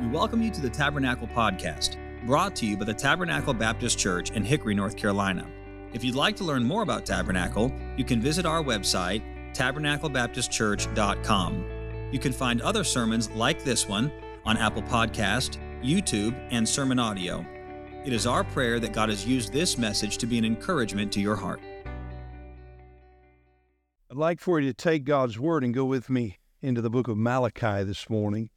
We welcome you to the Tabernacle Podcast, brought to you by the Tabernacle Baptist Church in Hickory, North Carolina. If you'd like to learn more about Tabernacle, you can visit our website, tabernaclebaptistchurch.com. You can find other sermons like this one on Apple Podcast, YouTube, and Sermon Audio. It is our prayer that God has used this message to be an encouragement to your heart. I'd like for you to take God's word and go with me into the book of Malachi this morning.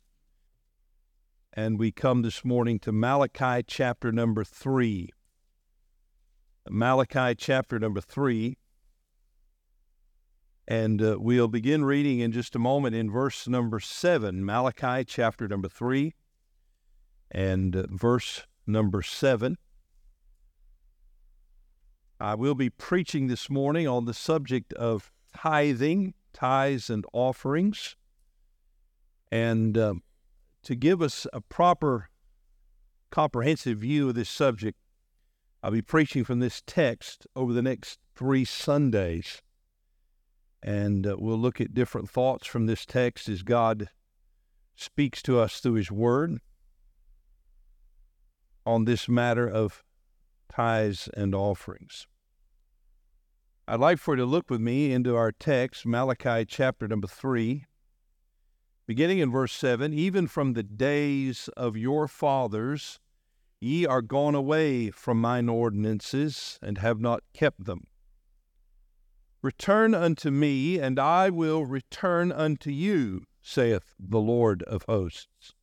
And we come this morning to Malachi chapter number three. Malachi chapter number three. And uh, we'll begin reading in just a moment in verse number seven. Malachi chapter number three and uh, verse number seven. I will be preaching this morning on the subject of tithing, tithes, and offerings. And um, to give us a proper, comprehensive view of this subject, I'll be preaching from this text over the next three Sundays. And uh, we'll look at different thoughts from this text as God speaks to us through His Word on this matter of tithes and offerings. I'd like for you to look with me into our text, Malachi chapter number 3, beginning in verse 7 Even from the days of your fathers, ye are gone away from mine ordinances, and have not kept them. Return unto me, and I will return unto you, saith the Lord of hosts.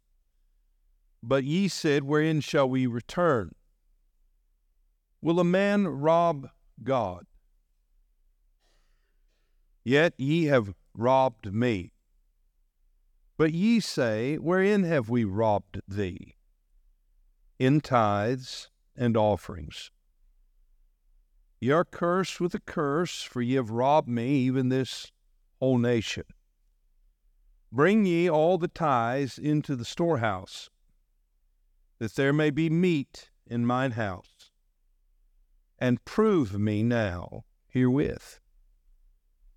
But ye said, Wherein shall we return? Will a man rob God? Yet ye have robbed me. But ye say, Wherein have we robbed thee? In tithes and offerings. Ye are cursed with a curse, for ye have robbed me, even this whole nation. Bring ye all the tithes into the storehouse, that there may be meat in mine house, and prove me now herewith,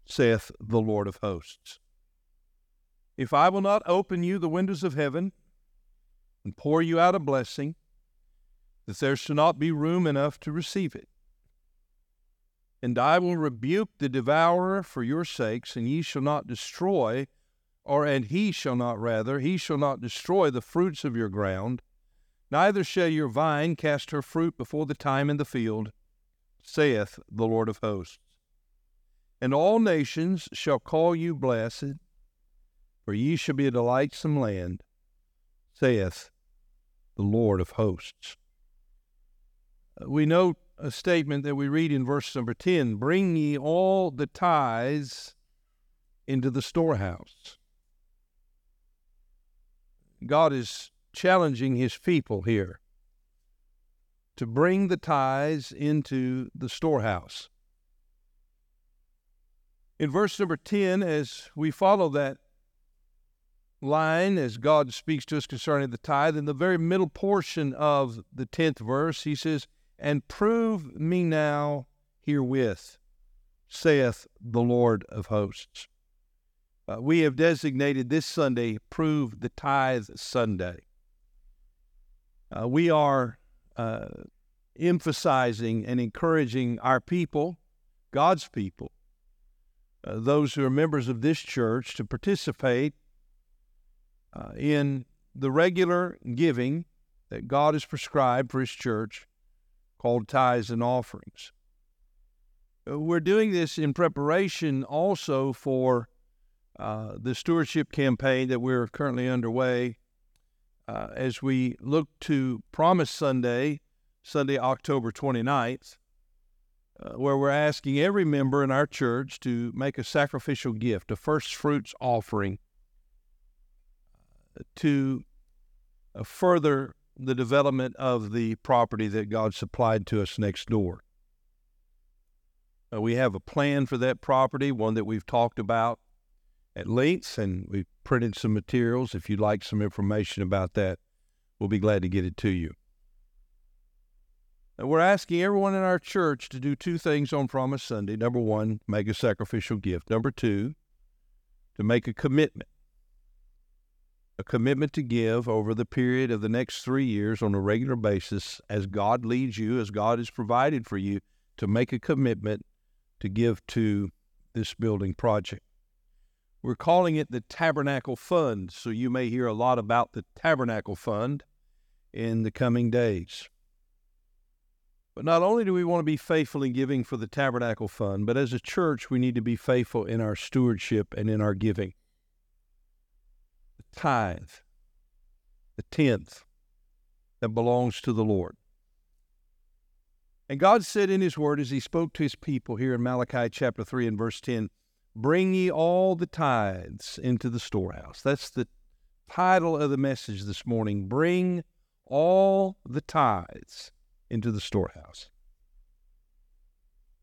saith the Lord of hosts. If I will not open you the windows of heaven and pour you out a blessing, that there shall not be room enough to receive it. And I will rebuke the devourer for your sakes, and ye shall not destroy, or and he shall not rather, he shall not destroy the fruits of your ground, neither shall your vine cast her fruit before the time in the field, saith the Lord of hosts. And all nations shall call you blessed, for ye shall be a delightsome land, saith the Lord of hosts. Uh, we note a statement that we read in verse number 10 Bring ye all the tithes into the storehouse. God is challenging his people here to bring the tithes into the storehouse. In verse number 10, as we follow that line as God speaks to us concerning the tithe. In the very middle portion of the 10th verse, he says, And prove me now herewith, saith the Lord of hosts. Uh, we have designated this Sunday Prove the Tithe Sunday. Uh, we are uh, emphasizing and encouraging our people, God's people, uh, those who are members of this church, to participate uh, in the regular giving that God has prescribed for His church called tithes and offerings. Uh, we're doing this in preparation also for uh, the stewardship campaign that we're currently underway uh, as we look to Promise Sunday, Sunday, October 29th, uh, where we're asking every member in our church to make a sacrificial gift, a first fruits offering to uh, further the development of the property that God supplied to us next door. Uh, we have a plan for that property, one that we've talked about at length, and we've printed some materials. If you'd like some information about that, we'll be glad to get it to you. And we're asking everyone in our church to do two things on Promise Sunday. Number one, make a sacrificial gift. Number two, to make a commitment a commitment to give over the period of the next three years on a regular basis as God leads you, as God has provided for you, to make a commitment to give to this building project. We're calling it the Tabernacle Fund, so you may hear a lot about the Tabernacle Fund in the coming days. But not only do we want to be faithful in giving for the Tabernacle Fund, but as a church, we need to be faithful in our stewardship and in our giving. The tithe, the tenth that belongs to the Lord. And God said in His Word, as He spoke to His people here in Malachi chapter 3 and verse 10, Bring ye all the tithes into the storehouse. That's the title of the message this morning. Bring all the tithes into the storehouse.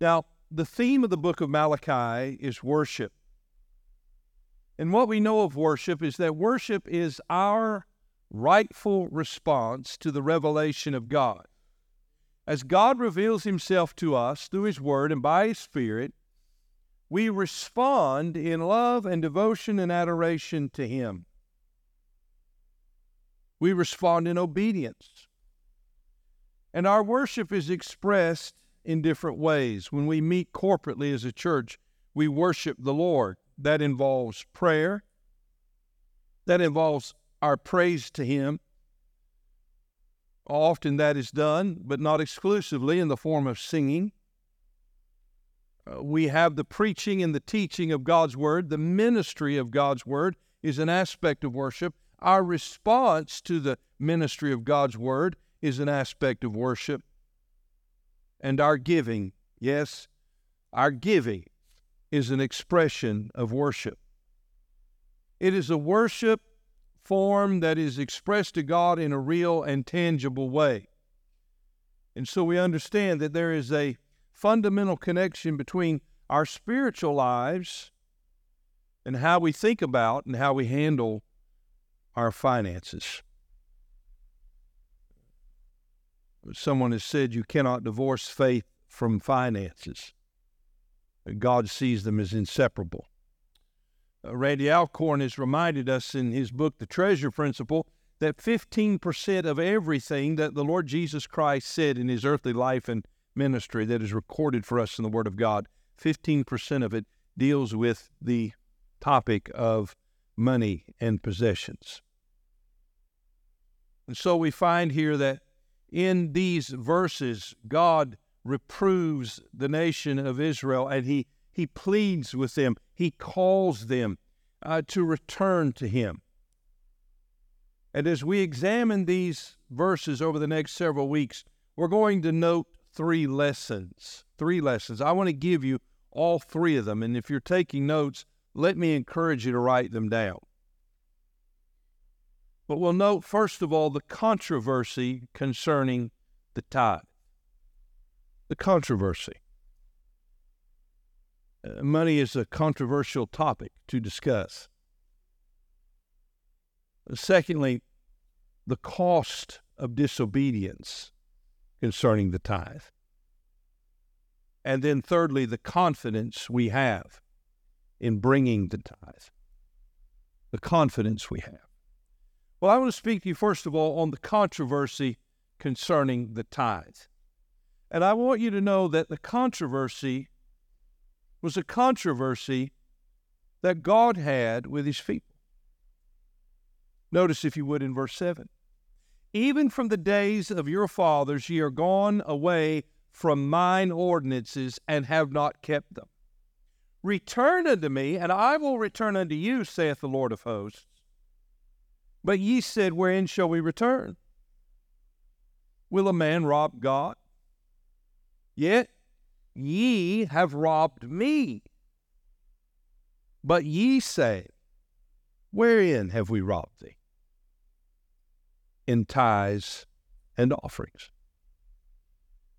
Now, the theme of the book of Malachi is worship. And what we know of worship is that worship is our rightful response to the revelation of God. As God reveals himself to us through his word and by his spirit, we respond in love and devotion and adoration to him. We respond in obedience. And our worship is expressed in different ways. When we meet corporately as a church, we worship the Lord. That involves prayer, that involves our praise to Him. Often that is done, but not exclusively, in the form of singing. Uh, we have the preaching and the teaching of God's Word. The ministry of God's Word is an aspect of worship. Our response to the ministry of God's Word is an aspect of worship. And our giving, yes, our giving is an expression of worship. It is a worship form that is expressed to God in a real and tangible way. And so we understand that there is a fundamental connection between our spiritual lives and how we think about and how we handle our finances. someone has said you cannot divorce faith from finances. God sees them as inseparable. Uh, Randy Alcorn has reminded us in his book, The Treasure Principle, that 15% of everything that the Lord Jesus Christ said in his earthly life and ministry that is recorded for us in the Word of God, 15% of it deals with the topic of money and possessions. And so we find here that in these verses, God reproves the nation of Israel and he, he pleads with them, he calls them uh, to return to him. And as we examine these verses over the next several weeks, we're going to note three lessons. Three lessons. I want to give you all three of them. And if you're taking notes, let me encourage you to write them down. But we'll note, first of all, the controversy concerning the tithe. The controversy. Uh, money is a controversial topic to discuss. Secondly, the cost of disobedience concerning the tithe. And then, thirdly, the confidence we have in bringing the tithe. The confidence we have. Well, I want to speak to you first of all on the controversy concerning the tithe. And I want you to know that the controversy was a controversy that God had with his people. Notice, if you would, in verse 7 Even from the days of your fathers ye are gone away from mine ordinances and have not kept them. Return unto me, and I will return unto you, saith the Lord of hosts. But ye said, Wherein shall we return? Will a man rob God? Yet ye have robbed me. But ye say, Wherein have we robbed thee? In tithes and offerings.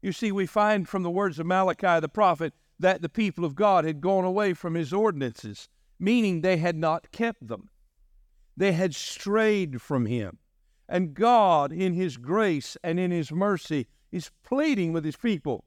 You see, we find from the words of Malachi the prophet that the people of God had gone away from his ordinances, meaning they had not kept them. They had strayed from him. And God, in his grace and in his mercy, is pleading with his people.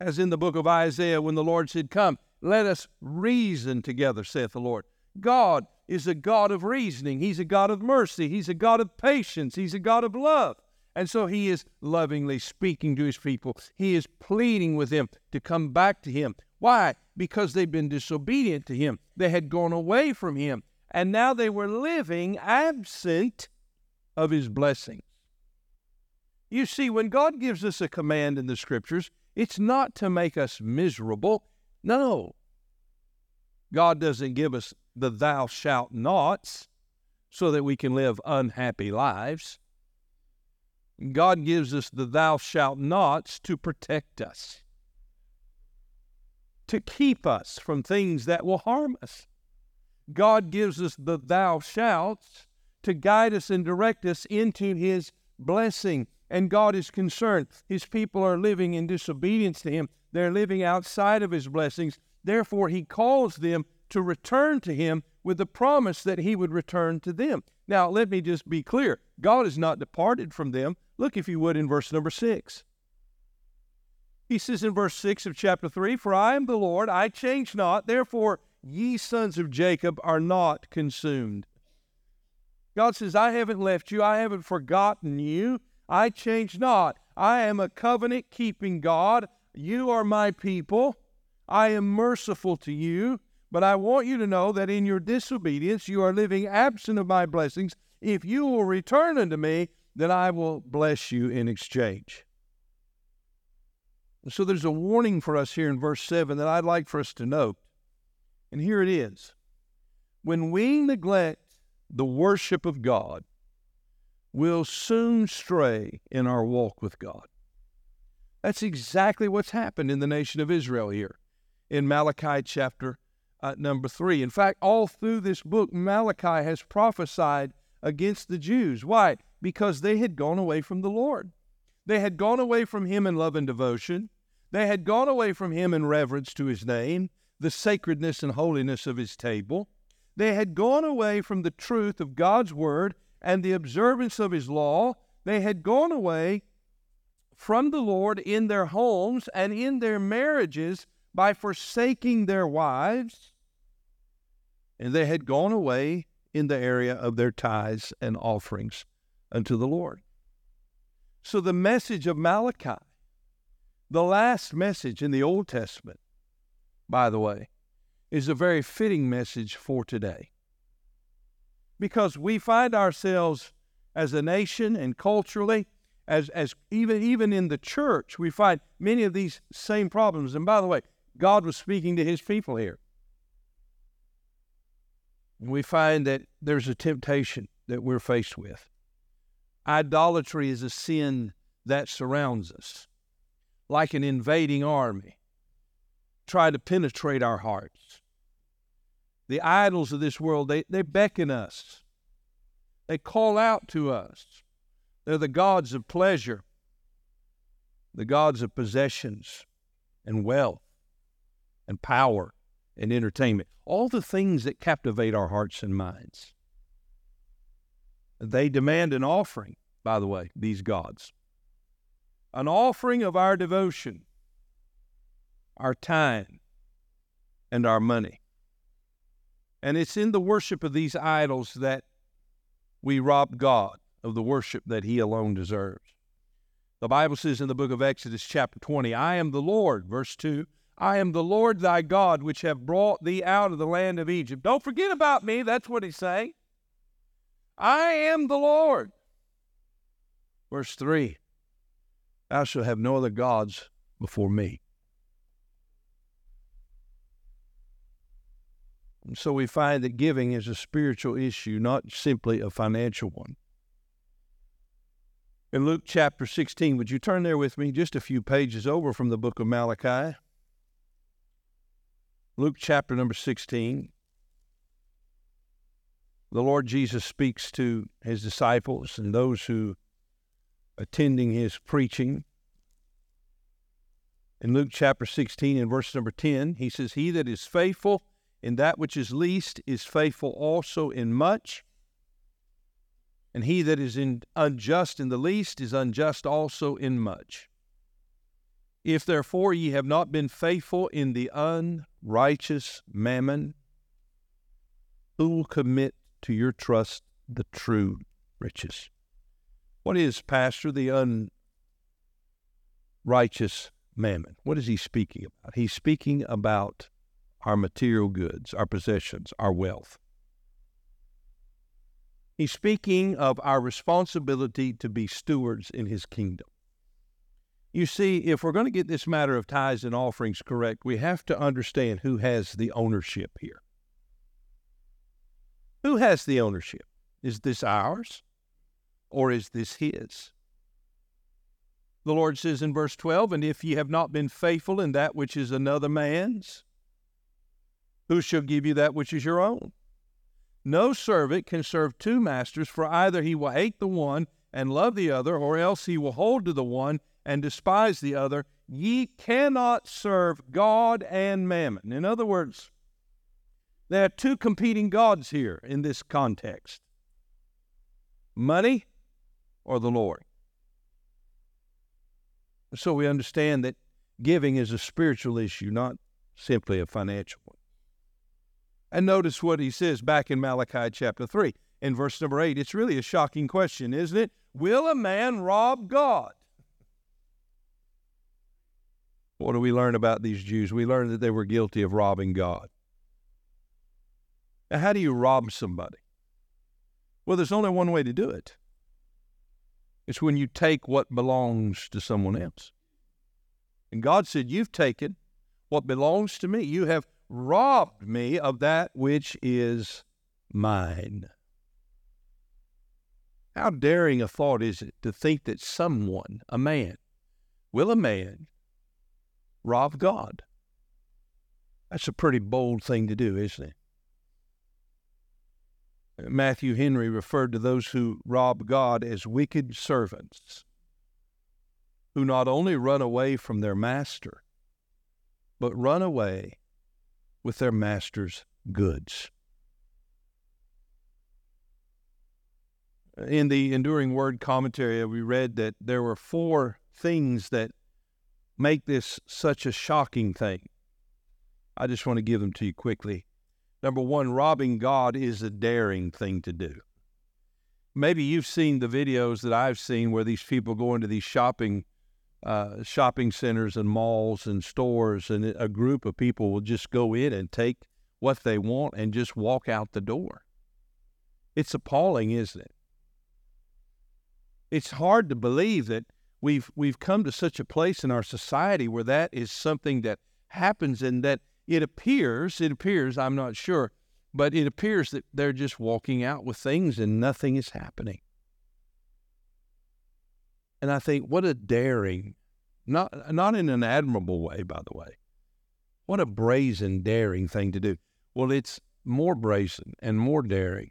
As in the book of Isaiah, when the Lord said, Come, let us reason together, saith the Lord. God is a God of reasoning. He's a God of mercy. He's a God of patience. He's a God of love. And so he is lovingly speaking to his people. He is pleading with them to come back to him. Why? Because they've been disobedient to him. They had gone away from him. And now they were living absent of his blessings. You see, when God gives us a command in the scriptures, it's not to make us miserable. No. God doesn't give us the thou shalt nots so that we can live unhappy lives. God gives us the thou shalt nots to protect us, to keep us from things that will harm us. God gives us the thou shalt to guide us and direct us into His blessing. And God is concerned. His people are living in disobedience to Him, they're living outside of His blessings. Therefore, He calls them to return to Him with the promise that He would return to them. Now, let me just be clear God has not departed from them. Look, if you would, in verse number six. He says in verse 6 of chapter 3 For I am the Lord, I change not, therefore ye sons of Jacob are not consumed. God says, I haven't left you, I haven't forgotten you, I change not. I am a covenant keeping God. You are my people. I am merciful to you, but I want you to know that in your disobedience you are living absent of my blessings. If you will return unto me, then I will bless you in exchange. So there's a warning for us here in verse 7 that I'd like for us to note. And here it is. When we neglect the worship of God, we'll soon stray in our walk with God. That's exactly what's happened in the nation of Israel here in Malachi chapter uh, number 3. In fact, all through this book, Malachi has prophesied against the Jews. Why? because they had gone away from the Lord. They had gone away from Him in love and devotion. They had gone away from Him in reverence to His name, the sacredness and holiness of His table. They had gone away from the truth of God's Word and the observance of His law. They had gone away from the Lord in their homes and in their marriages by forsaking their wives. And they had gone away in the area of their tithes and offerings unto the Lord. So the message of Malachi, the last message in the Old Testament, by the way, is a very fitting message for today. Because we find ourselves as a nation and culturally, as, as even, even in the church, we find many of these same problems. And by the way, God was speaking to his people here. And we find that there's a temptation that we're faced with. Idolatry is a sin that surrounds us, like an invading army, try to penetrate our hearts. The idols of this world, they, they beckon us. They call out to us. They're the gods of pleasure, the gods of possessions and wealth and power and entertainment. All the things that captivate our hearts and minds. They demand an offering, by the way, these gods. An offering of our devotion, our time, and our money. And it's in the worship of these idols that we rob God of the worship that He alone deserves. The Bible says in the book of Exodus, chapter 20, I am the Lord, verse 2, I am the Lord thy God, which have brought thee out of the land of Egypt. Don't forget about me. That's what he's saying. I am the Lord. Verse 3 Thou shalt have no other gods before me. So we find that giving is a spiritual issue, not simply a financial one. In Luke chapter 16, would you turn there with me just a few pages over from the book of Malachi? Luke chapter number 16 the Lord Jesus speaks to his disciples and those who attending his preaching. In Luke chapter 16 and verse number 10, he says, He that is faithful in that which is least is faithful also in much. And he that is in unjust in the least is unjust also in much. If therefore ye have not been faithful in the unrighteous mammon, Who will commit to your trust the true riches? What is, Pastor, the unrighteous mammon? What is he speaking about? He's speaking about our material goods, our possessions, our wealth. He's speaking of our responsibility to be stewards in his kingdom. You see, if we're going to get this matter of tithes and offerings correct, we have to understand who has the ownership here. Who has the ownership? Is this ours or is this his? The Lord says in verse 12, And if ye have not been faithful in that which is another man's, who shall give you that which is your own? No servant can serve two masters, for either he will hate the one and love the other, or else he will hold to the one and despise the other. Ye cannot serve God and mammon. In other words, there are two competing gods here in this context money or the Lord. So we understand that giving is a spiritual issue, not simply a financial one. And notice what he says back in Malachi chapter 3 in verse number 8. It's really a shocking question, isn't it? Will a man rob God? What do we learn about these Jews? We learn that they were guilty of robbing God. Now, how do you rob somebody? Well, there's only one way to do it. It's when you take what belongs to someone else. And God said, You've taken what belongs to me. You have robbed me of that which is mine. How daring a thought is it to think that someone, a man, will a man rob God? That's a pretty bold thing to do, isn't it? Matthew Henry referred to those who rob God as wicked servants who not only run away from their master, but run away with their master's goods. In the Enduring Word commentary, we read that there were four things that make this such a shocking thing. I just want to give them to you quickly. Number one, robbing God is a daring thing to do. Maybe you've seen the videos that I've seen where these people go into these shopping uh, shopping centers and malls and stores, and a group of people will just go in and take what they want and just walk out the door. It's appalling, isn't it? It's hard to believe that we've we've come to such a place in our society where that is something that happens and that it appears it appears I'm not sure but it appears that they're just walking out with things and nothing is happening and I think, what a daring, not, not in an admirable way, by the way. What a brazen, daring thing to do. Well, it's more brazen and more daring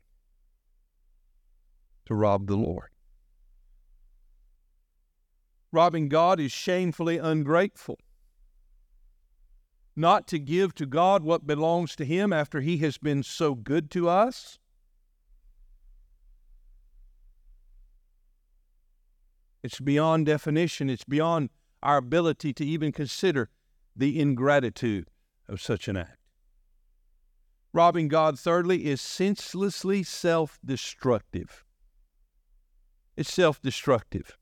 to rob the Lord. Robbing God is shamefully ungrateful. Not to give to God what belongs to Him after He has been so good to us It's beyond definition. It's beyond our ability to even consider the ingratitude of such an act. Robbing God, thirdly, is senselessly self destructive. It's self destructive.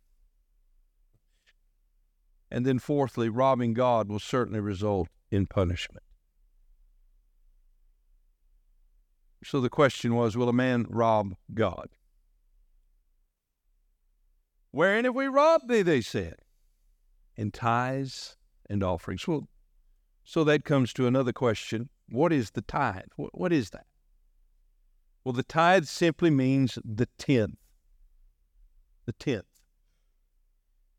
And then, fourthly, robbing God will certainly result in punishment. So the question was will a man rob God? Wherein have we robbed thee? They said. In tithes and offerings. Well, so that comes to another question. What is the tithe? What is that? Well, the tithe simply means the tenth. The tenth.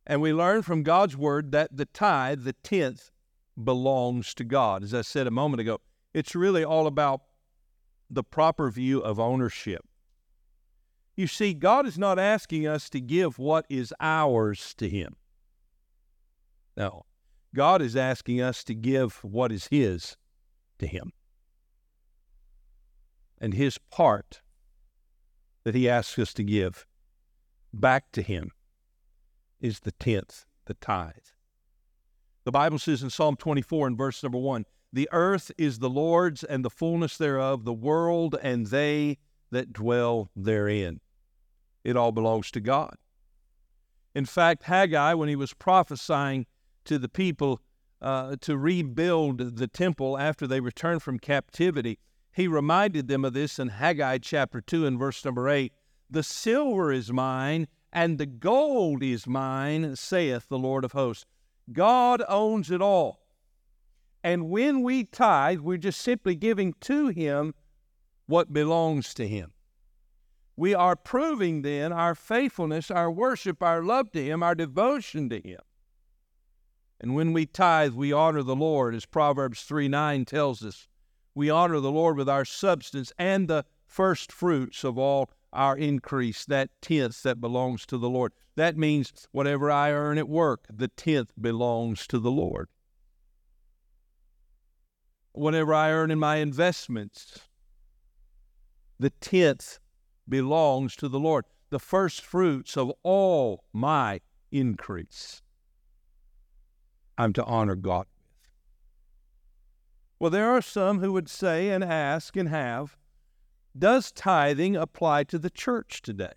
And we learn from God's word that the tithe, the tenth, belongs to God. As I said a moment ago, it's really all about the proper view of ownership. You see, God is not asking us to give what is ours to Him. No. God is asking us to give what is His to Him. And His part that He asks us to give back to Him is the tenth, the tithe. The Bible says in Psalm 24 and verse number 1 The earth is the Lord's and the fullness thereof, the world and they that dwell therein. It all belongs to God. In fact, Haggai, when he was prophesying to the people uh, to rebuild the temple after they returned from captivity, he reminded them of this in Haggai chapter 2 and verse number 8. The silver is mine, and the gold is mine, saith the Lord of hosts. God owns it all. And when we tithe, we're just simply giving to Him what belongs to Him. We are proving then our faithfulness, our worship, our love to Him, our devotion to Him. And when we tithe, we honor the Lord, as Proverbs 3 9 tells us. We honor the Lord with our substance and the first fruits of all our increase, that tenth that belongs to the Lord. That means whatever I earn at work, the tenth belongs to the Lord. Whatever I earn in my investments, the tenth belongs to the Lord. The first fruits of all my increase, I'm to honor God with. Well, there are some who would say and ask and have, does tithing apply to the church today?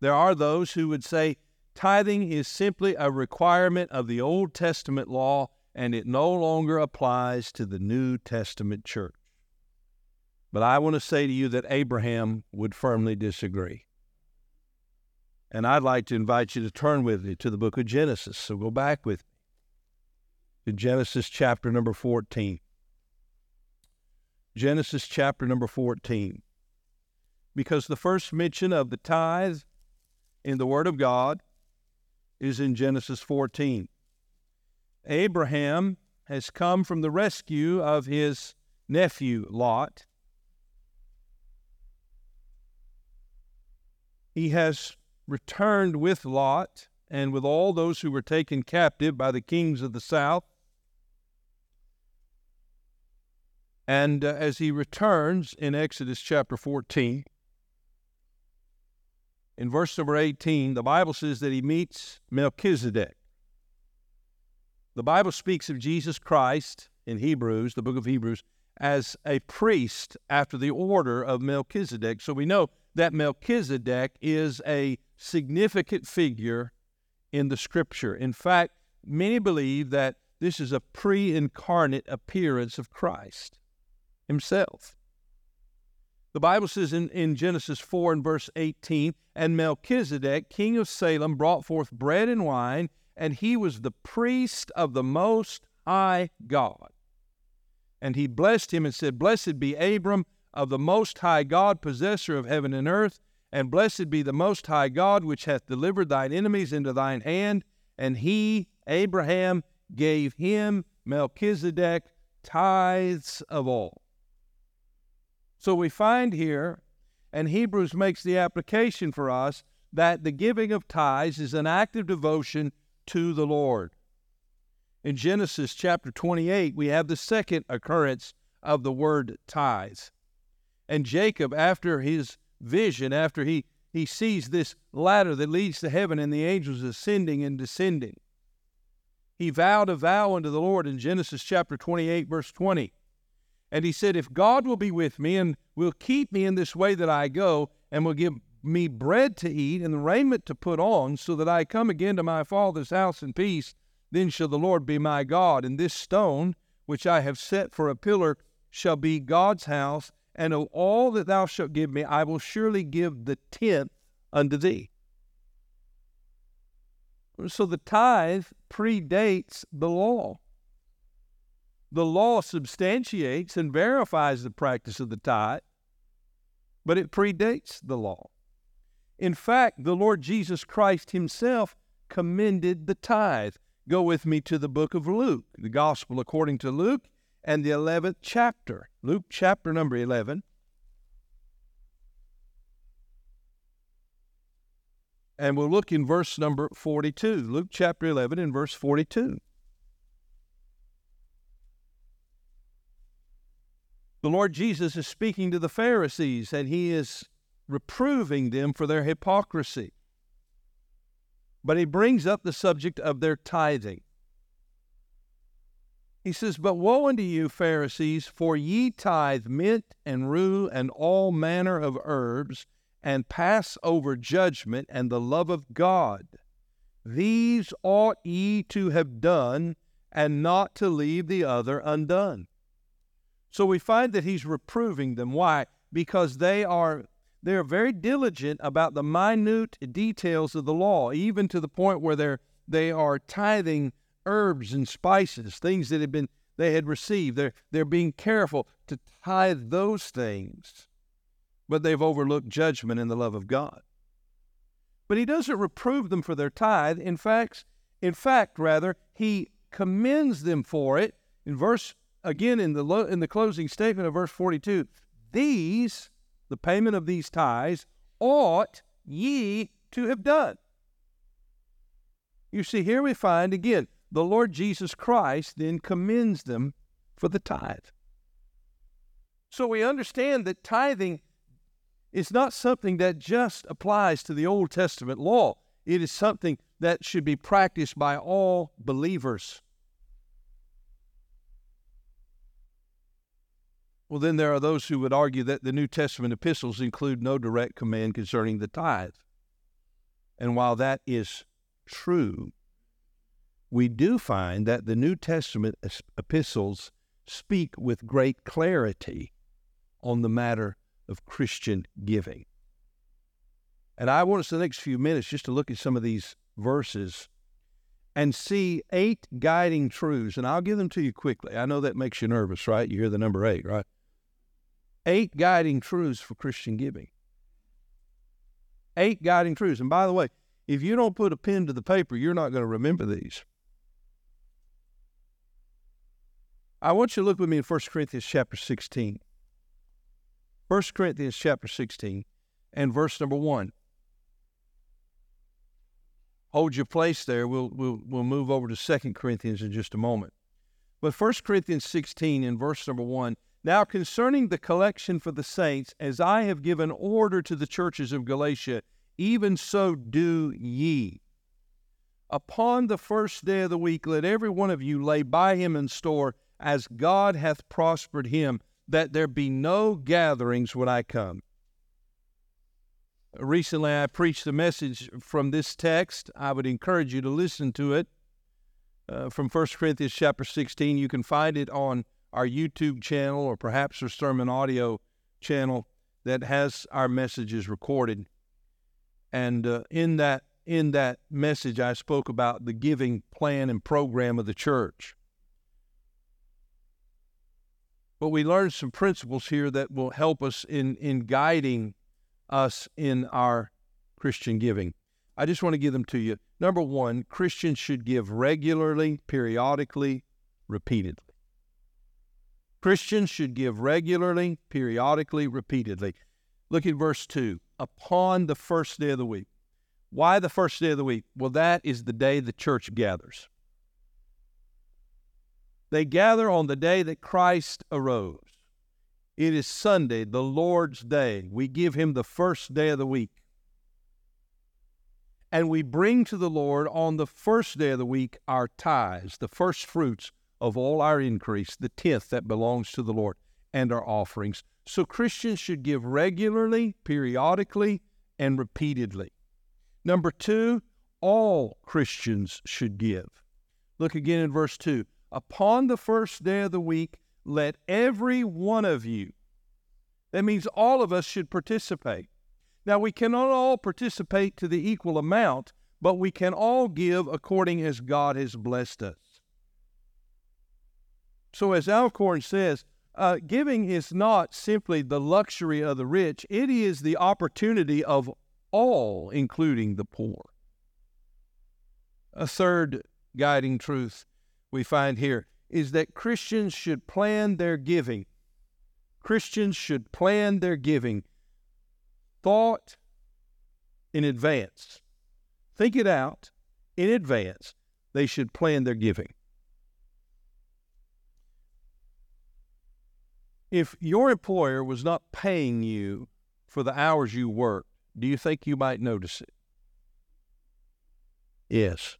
There are those who would say tithing is simply a requirement of the Old Testament law and it no longer applies to the New Testament church. But I want to say to you that Abraham would firmly disagree. And I'd like to invite you to turn with me to the book of Genesis. So go back with me to Genesis chapter number 14. Genesis chapter number 14. Because the first mention of the tithe in the Word of God is in Genesis 14. Abraham has come from the rescue of his nephew Lot. He has returned with Lot and with all those who were taken captive by the kings of the south. And uh, as he returns in Exodus chapter 14, in verse number 18, the Bible says that he meets Melchizedek. The Bible speaks of Jesus Christ in Hebrews, the book of Hebrews, as a priest after the order of Melchizedek. So we know that Melchizedek is a significant figure in the scripture. In fact, many believe that this is a pre incarnate appearance of Christ himself. The Bible says in, in Genesis 4 and verse 18, and Melchizedek, king of Salem, brought forth bread and wine, and he was the priest of the Most High God. And he blessed him and said, Blessed be Abram of the Most High God, possessor of heaven and earth, and blessed be the Most High God, which hath delivered thine enemies into thine hand. And he, Abraham, gave him, Melchizedek, tithes of all. So we find here, and Hebrews makes the application for us, that the giving of tithes is an act of devotion to the Lord. In Genesis chapter 28, we have the second occurrence of the word tithes. And Jacob, after his vision, after he, he sees this ladder that leads to heaven and the angels ascending and descending, he vowed a vow unto the Lord in Genesis chapter 28, verse 20. And he said, If God will be with me and will keep me in this way that I go, and will give me bread to eat and raiment to put on, so that I come again to my father's house in peace, then shall the Lord be my God. And this stone, which I have set for a pillar, shall be God's house. And of all that thou shalt give me, I will surely give the tenth unto thee. So the tithe predates the law. The law substantiates and verifies the practice of the tithe, but it predates the law. In fact, the Lord Jesus Christ himself commended the tithe. Go with me to the book of Luke, the gospel according to Luke, and the 11th chapter. Luke chapter number 11. And we'll look in verse number 42. Luke chapter 11 and verse 42. The Lord Jesus is speaking to the Pharisees and he is reproving them for their hypocrisy. But he brings up the subject of their tithing. He says, But woe unto you, Pharisees, for ye tithe mint and rue and all manner of herbs, and pass over judgment and the love of God. These ought ye to have done, and not to leave the other undone. So we find that he's reproving them. Why? Because they are they are very diligent about the minute details of the law, even to the point where they're they are tithing herbs and spices, things that had been they had received. They're they're being careful to tithe those things, but they've overlooked judgment and the love of God. But he doesn't reprove them for their tithe. In fact, in fact, rather, he commends them for it. In verse again in the in the closing statement of verse 42, these, the payment of these tithes, ought ye to have done. You see, here we find again the Lord Jesus Christ then commends them for the tithe. So we understand that tithing is not something that just applies to the Old Testament law. It is something that should be practiced by all believers. Well, then there are those who would argue that the New Testament epistles include no direct command concerning the tithe. And while that is true, we do find that the New Testament epistles speak with great clarity on the matter of Christian giving. And I want us the next few minutes just to look at some of these verses and see eight guiding truths. And I'll give them to you quickly. I know that makes you nervous, right? You hear the number eight, right? Eight guiding truths for Christian giving. Eight guiding truths. And by the way, if you don't put a pen to the paper, you're not going to remember these. I want you to look with me in 1 Corinthians chapter 16. 1 Corinthians chapter 16 and verse number 1. Hold your place there. We'll, we'll, we'll move over to 2 Corinthians in just a moment. But 1 Corinthians 16 in verse number 1 Now concerning the collection for the saints, as I have given order to the churches of Galatia, even so do ye. Upon the first day of the week, let every one of you lay by him in store as God hath prospered him, that there be no gatherings when I come. Recently, I preached a message from this text. I would encourage you to listen to it uh, from 1 Corinthians chapter 16. You can find it on our YouTube channel or perhaps our sermon audio channel that has our messages recorded. And uh, in that in that message, I spoke about the giving plan and program of the church. But we learned some principles here that will help us in, in guiding us in our Christian giving. I just want to give them to you. Number one, Christians should give regularly, periodically, repeatedly. Christians should give regularly, periodically, repeatedly. Look at verse 2 upon the first day of the week. Why the first day of the week? Well, that is the day the church gathers. They gather on the day that Christ arose. It is Sunday, the Lord's day. We give him the first day of the week. And we bring to the Lord on the first day of the week our tithes, the first fruits of all our increase, the tenth that belongs to the Lord, and our offerings. So Christians should give regularly, periodically, and repeatedly. Number two, all Christians should give. Look again in verse 2 upon the first day of the week, let every one of you, that means all of us should participate. Now, we cannot all participate to the equal amount, but we can all give according as God has blessed us. So, as Alcorn says, uh, giving is not simply the luxury of the rich, it is the opportunity of all, including the poor. A third guiding truth we find here is that Christians should plan their giving. Christians should plan their giving. Thought in advance. Think it out in advance. They should plan their giving. If your employer was not paying you for the hours you work, do you think you might notice it? Yes.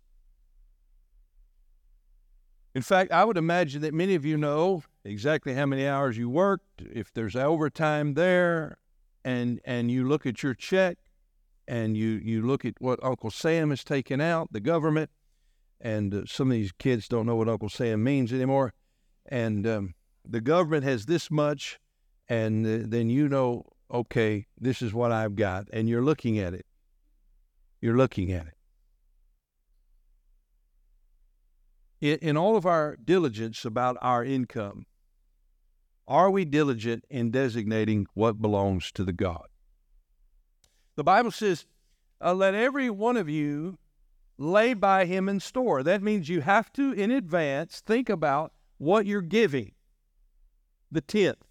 In fact, I would imagine that many of you know exactly how many hours you worked, if there's overtime there, and and you look at your check and you you look at what Uncle Sam has taken out, the government, and uh, some of these kids don't know what Uncle Sam means anymore, and um, the government has this much, and uh, then you know, okay, this is what I've got, and you're looking at it. You're looking at it. In, in all of our diligence about our income, are we diligent in designating what belongs to the God? The Bible says, uh, let every one of you lay by him in store. That means you have to, in advance, think about what you're giving. The tenth,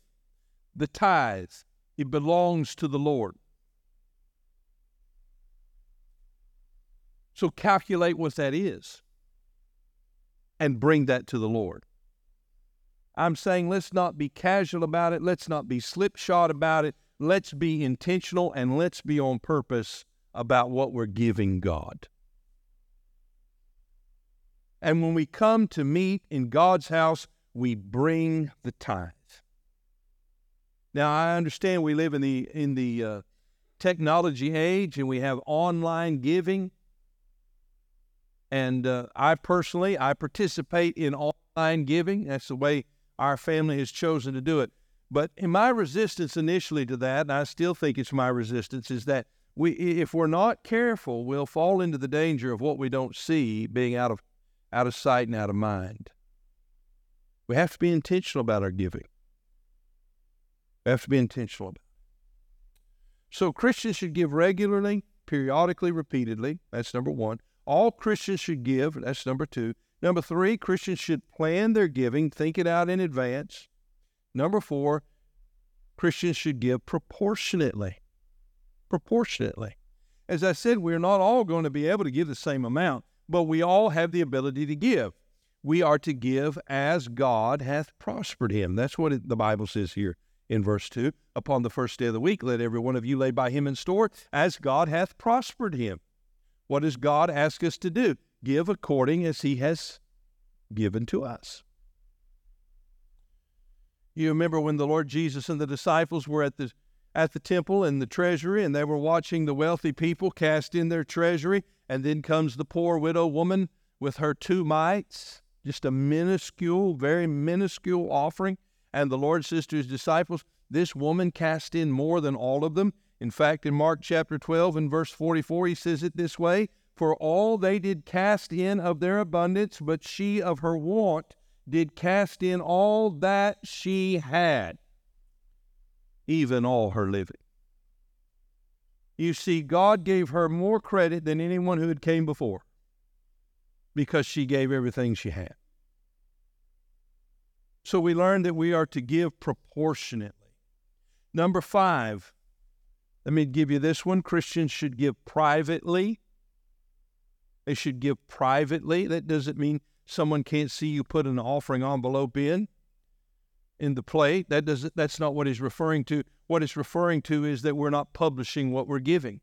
the tithes, it belongs to the Lord. So calculate what that is and bring that to the Lord. I'm saying let's not be casual about it. Let's not be slipshod about it. Let's be intentional and let's be on purpose about what we're giving God. And when we come to meet in God's house, we bring the tithes. Now I understand we live in the in the uh, technology age and we have online giving. And uh, I personally I participate in online giving. That's the way our family has chosen to do it. But in my resistance initially to that, and I still think it's my resistance, is that we, if we're not careful, we'll fall into the danger of what we don't see being out of, out of sight and out of mind. We have to be intentional about our giving. We have to be intentional about it. So Christians should give regularly, periodically, repeatedly. That's number one. All Christians should give. That's number two. Number three, Christians should plan their giving, think it out in advance. Number four, Christians should give proportionately. Proportionately. As I said, we're not all going to be able to give the same amount, but we all have the ability to give. We are to give as God hath prospered him. That's what the Bible says here in verse 2. Upon the first day of the week, let every one of you lay by him in store as God hath prospered him. What does God ask us to do? give according as he has given to us. You remember when the Lord Jesus and the disciples were at the at the temple and the treasury and they were watching the wealthy people cast in their treasury and then comes the poor widow woman with her two mites, just a minuscule, very minuscule offering, and the Lord says to his disciples, this woman cast in more than all of them. In fact, in Mark chapter 12 and verse 44, he says it this way for all they did cast in of their abundance, but she of her want did cast in all that she had, even all her living. You see, God gave her more credit than anyone who had came before because she gave everything she had. So we learned that we are to give proportionately. Number five, let me give you this one Christians should give privately they should give privately. That doesn't mean someone can't see you put an offering envelope in in the plate. That doesn't that's not what he's referring to. What it's referring to is that we're not publishing what we're giving.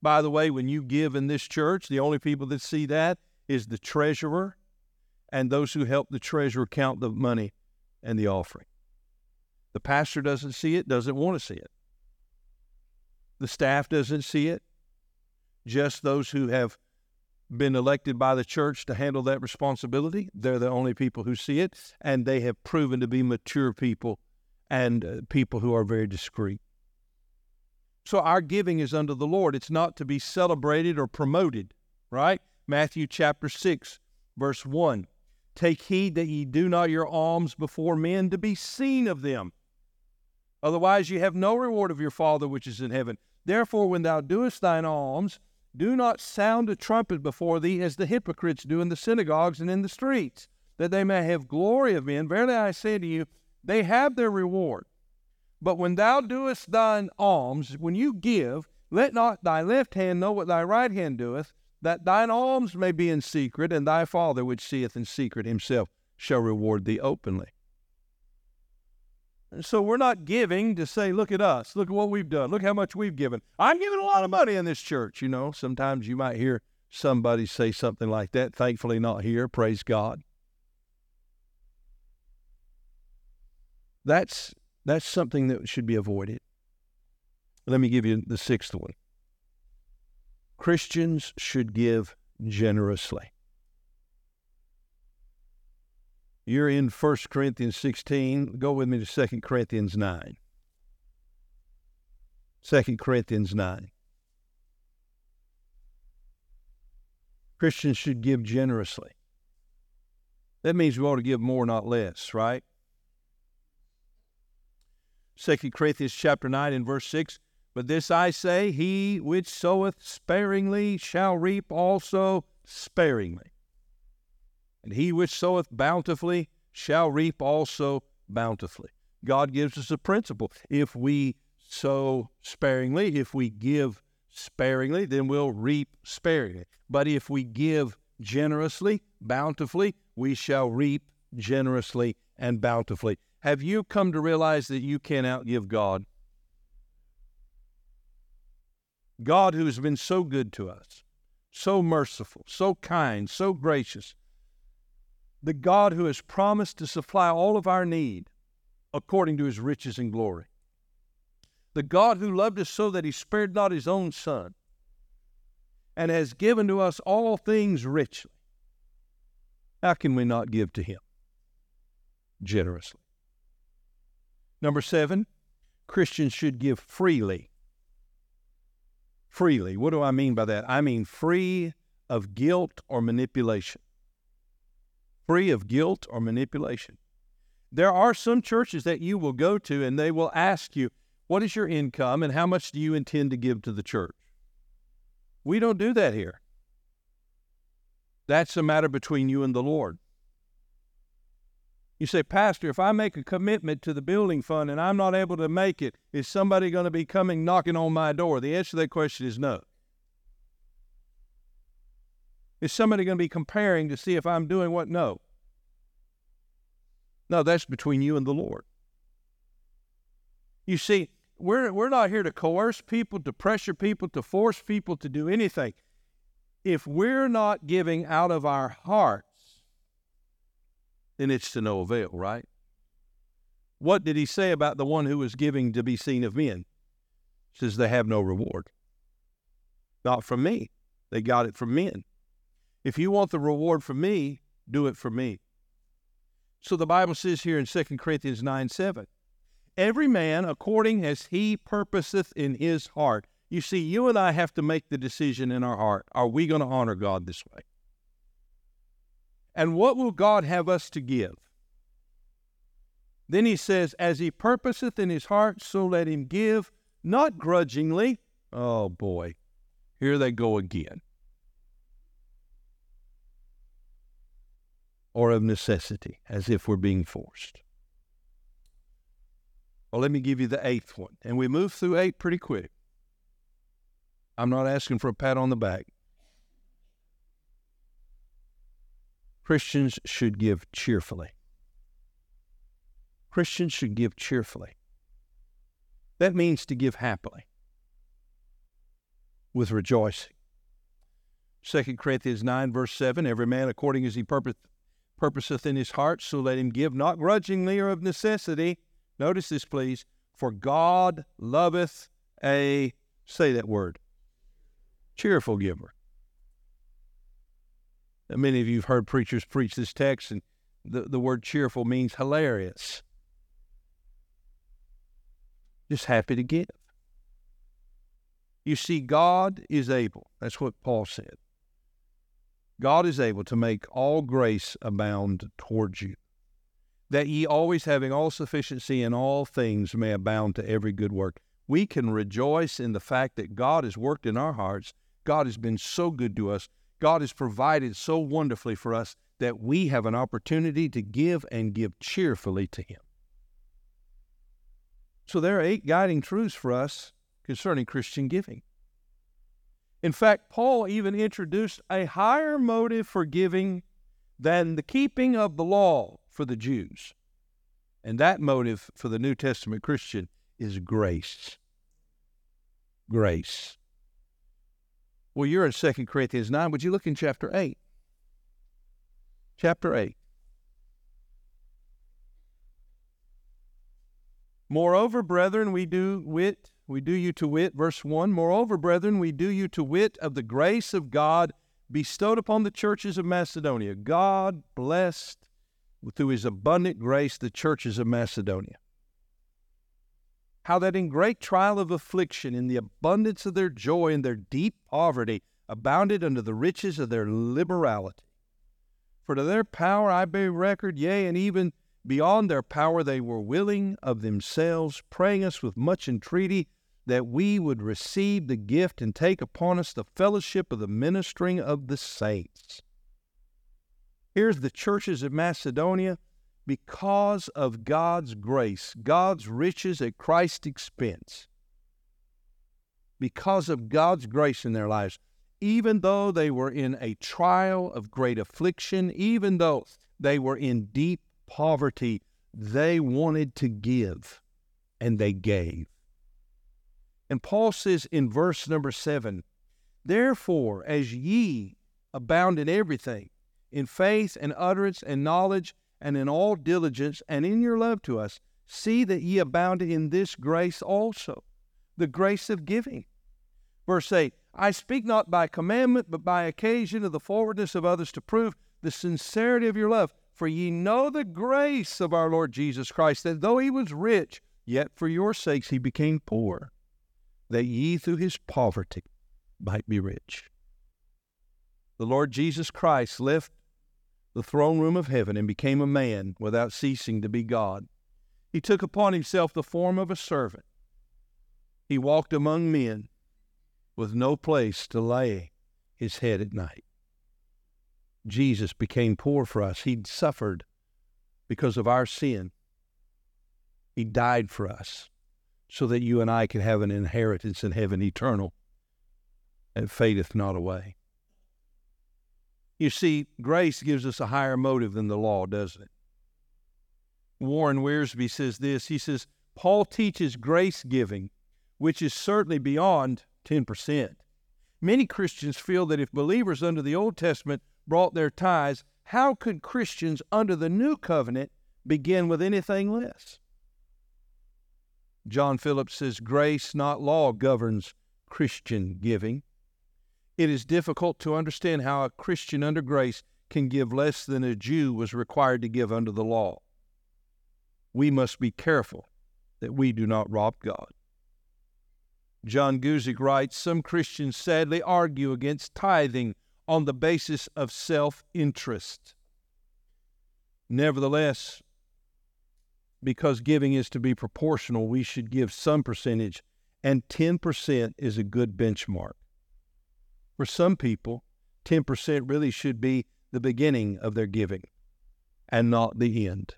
By the way, when you give in this church, the only people that see that is the treasurer and those who help the treasurer count the money and the offering. The pastor doesn't see it, doesn't want to see it. The staff doesn't see it. Just those who have been elected by the church to handle that responsibility. They're the only people who see it, and they have proven to be mature people and uh, people who are very discreet. So our giving is unto the Lord. It's not to be celebrated or promoted, right? Matthew chapter 6, verse 1. Take heed that ye do not your alms before men to be seen of them. Otherwise, you have no reward of your Father which is in heaven. Therefore, when thou doest thine alms, do not sound a trumpet before thee as the hypocrites do in the synagogues and in the streets, that they may have glory of men. Verily I say to you, they have their reward. But when thou doest thine alms, when you give, let not thy left hand know what thy right hand doeth, that thine alms may be in secret, and thy Father which seeth in secret himself shall reward thee openly. So we're not giving to say, look at us, look at what we've done, look how much we've given. I'm giving a lot of money in this church. You know, sometimes you might hear somebody say something like that. Thankfully, not here. Praise God. That's that's something that should be avoided. Let me give you the sixth one. Christians should give generously. You're in 1 Corinthians 16. Go with me to 2 Corinthians 9. 2 Corinthians 9. Christians should give generously. That means we ought to give more, not less, right? 2 Corinthians chapter 9 and verse 6 but this I say, he which soweth sparingly shall reap also sparingly. And he which soweth bountifully shall reap also bountifully. God gives us a principle. If we sow sparingly, if we give sparingly, then we'll reap sparingly. But if we give generously, bountifully, we shall reap generously and bountifully. Have you come to realize that you can't outgive God? God who has been so good to us, so merciful, so kind, so gracious, the God who has promised to supply all of our need according to his riches and glory, the God who loved us so that he spared not his own Son and has given to us all things richly. How can we not give to him generously? Number seven, Christians should give freely freely. What do I mean by that? I mean free of guilt or manipulation. Free of guilt or manipulation. There are some churches that you will go to and they will ask you, What is your income and how much do you intend to give to the church? We don't do that here. That's a matter between you and the Lord. You say, Pastor, if I make a commitment to the building fund and I'm not able to make it, is somebody going to be coming knocking on my door? The answer to that question is no. Is somebody going to be comparing to see if I'm doing what? No. No, that's between you and the Lord. You see, we're, we're not here to coerce people, to pressure people, to force people to do anything. If we're not giving out of our hearts, then it's to no avail, right? What did he say about the one who was giving to be seen of men? He says they have no reward. Not from me. They got it from men. If you want the reward from me, do it for me. So the Bible says here in 2 Corinthians 9 7, every man according as he purposeth in his heart. You see, you and I have to make the decision in our heart. Are we going to honor God this way? And what will God have us to give? Then he says, As he purposeth in his heart, so let him give, not grudgingly. Oh boy, here they go again. Or of necessity, as if we're being forced. Well, let me give you the eighth one. And we move through eight pretty quick. I'm not asking for a pat on the back. Christians should give cheerfully. Christians should give cheerfully. That means to give happily, with rejoicing. 2 Corinthians 9, verse 7 Every man according as he purposeth in his heart, so let him give, not grudgingly or of necessity. Notice this, please. For God loveth a, say that word, cheerful giver. Now, Many of you have heard preachers preach this text, and the, the word cheerful means hilarious. Just happy to give. You see, God is able. That's what Paul said. God is able to make all grace abound towards you, that ye always having all sufficiency in all things may abound to every good work. We can rejoice in the fact that God has worked in our hearts. God has been so good to us. God has provided so wonderfully for us that we have an opportunity to give and give cheerfully to Him. So there are eight guiding truths for us concerning Christian giving. In fact, Paul even introduced a higher motive for giving than the keeping of the law for the Jews. And that motive for the New Testament Christian is grace. Grace. Well, you're in 2 Corinthians 9. Would you look in chapter 8? Chapter 8. Moreover, brethren, we do wit, we do you to wit, verse 1 Moreover, brethren, we do you to wit of the grace of God bestowed upon the churches of Macedonia. God blessed through his abundant grace the churches of Macedonia. How that in great trial of affliction, in the abundance of their joy and their deep poverty, abounded under the riches of their liberality. For to their power I bear record, yea, and even beyond their power they were willing of themselves, praying us with much entreaty that we would receive the gift and take upon us the fellowship of the ministering of the saints. Here's the churches of Macedonia because of God's grace, God's riches at Christ's expense. Because of God's grace in their lives, even though they were in a trial of great affliction, even though they were in deep poverty, they wanted to give and they gave. And Paul says in verse number seven, Therefore, as ye abound in everything, in faith and utterance and knowledge, and in all diligence, and in your love to us, see that ye abound in this grace also, the grace of giving. Verse 8 I speak not by commandment, but by occasion of the forwardness of others to prove the sincerity of your love. For ye know the grace of our Lord Jesus Christ, that though he was rich, yet for your sakes he became poor that ye through his poverty might be rich. The Lord Jesus Christ left the throne room of heaven and became a man without ceasing to be God. He took upon himself the form of a servant. He walked among men with no place to lay his head at night. Jesus became poor for us. He suffered because of our sin. He died for us so that you and I can have an inheritance in heaven eternal and fadeth not away. You see, grace gives us a higher motive than the law, doesn't it? Warren Wiersbe says this. He says, Paul teaches grace giving, which is certainly beyond 10%. Many Christians feel that if believers under the Old Testament brought their tithes, how could Christians under the New Covenant begin with anything less? John Phillips says, Grace, not law, governs Christian giving. It is difficult to understand how a Christian under grace can give less than a Jew was required to give under the law. We must be careful that we do not rob God. John Guzik writes Some Christians sadly argue against tithing on the basis of self interest. Nevertheless, because giving is to be proportional, we should give some percentage, and 10% is a good benchmark. For some people, 10% really should be the beginning of their giving and not the end.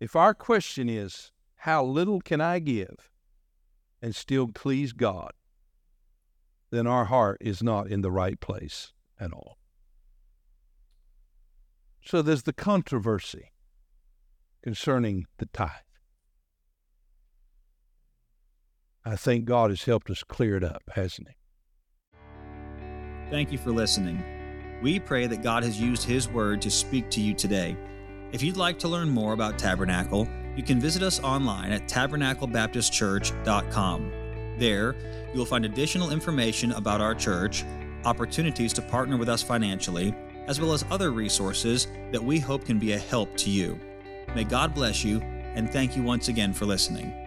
If our question is, How little can I give and still please God? then our heart is not in the right place at all. So there's the controversy concerning the tithe. I think God has helped us clear it up, hasn't He? Thank you for listening. We pray that God has used His Word to speak to you today. If you'd like to learn more about Tabernacle, you can visit us online at tabernaclebaptistchurch.com. There, you will find additional information about our church, opportunities to partner with us financially, as well as other resources that we hope can be a help to you. May God bless you, and thank you once again for listening.